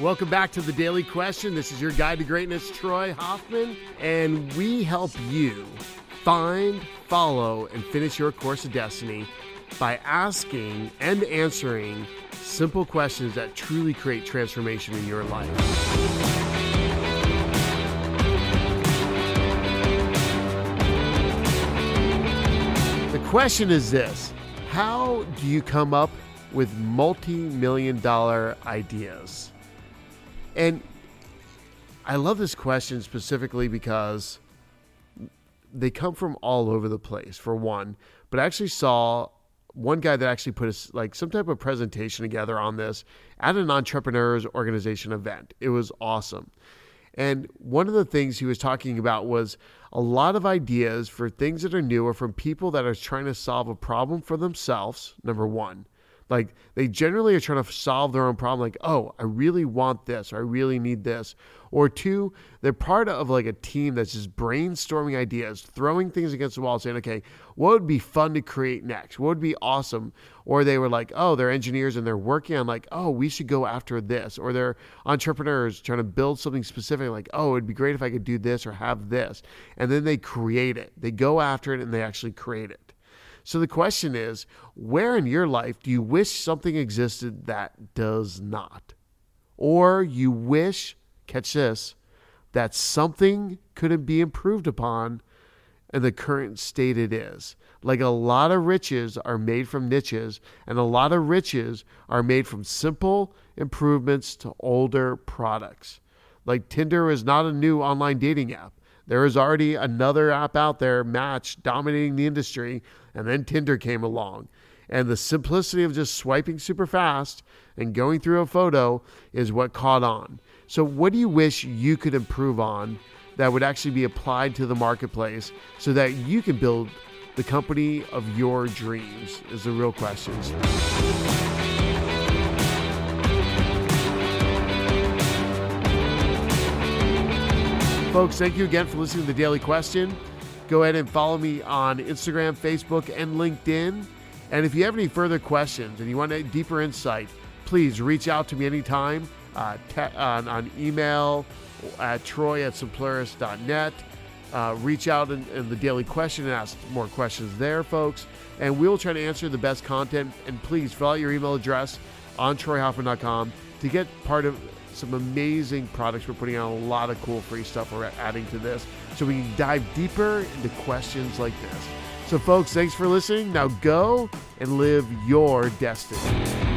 Welcome back to the Daily Question. This is your guide to greatness, Troy Hoffman, and we help you find, follow, and finish your course of destiny by asking and answering simple questions that truly create transformation in your life. The question is this How do you come up with multi million dollar ideas? And I love this question specifically because they come from all over the place, for one. But I actually saw one guy that actually put a, like some type of presentation together on this at an entrepreneurs organization event. It was awesome. And one of the things he was talking about was a lot of ideas for things that are new or from people that are trying to solve a problem for themselves, number one. Like they generally are trying to solve their own problem, like, oh, I really want this, or I really need this. Or two, they're part of like a team that's just brainstorming ideas, throwing things against the wall, saying, okay, what would be fun to create next? What would be awesome? Or they were like, oh, they're engineers and they're working on like, oh, we should go after this. Or they're entrepreneurs trying to build something specific, like, oh, it'd be great if I could do this or have this. And then they create it. They go after it and they actually create it. So the question is where in your life do you wish something existed that does not? Or you wish, catch this, that something could be improved upon in the current state it is. Like a lot of riches are made from niches, and a lot of riches are made from simple improvements to older products. Like Tinder is not a new online dating app. There is already another app out there, Match, dominating the industry, and then Tinder came along. And the simplicity of just swiping super fast and going through a photo is what caught on. So, what do you wish you could improve on that would actually be applied to the marketplace so that you can build the company of your dreams? Is the real questions. Folks, thank you again for listening to the Daily Question. Go ahead and follow me on Instagram, Facebook, and LinkedIn. And if you have any further questions and you want a deeper insight, please reach out to me anytime uh, te- on, on, email at troy at simpleris.net. Uh, reach out in, in, the daily question and ask more questions there, folks. And we'll try to answer the best content. And please fill out your email address on troyhoffman.com to get part of some amazing products. We're putting out a lot of cool free stuff we're adding to this so we can dive deeper into questions like this. So, folks, thanks for listening. Now go and live your destiny.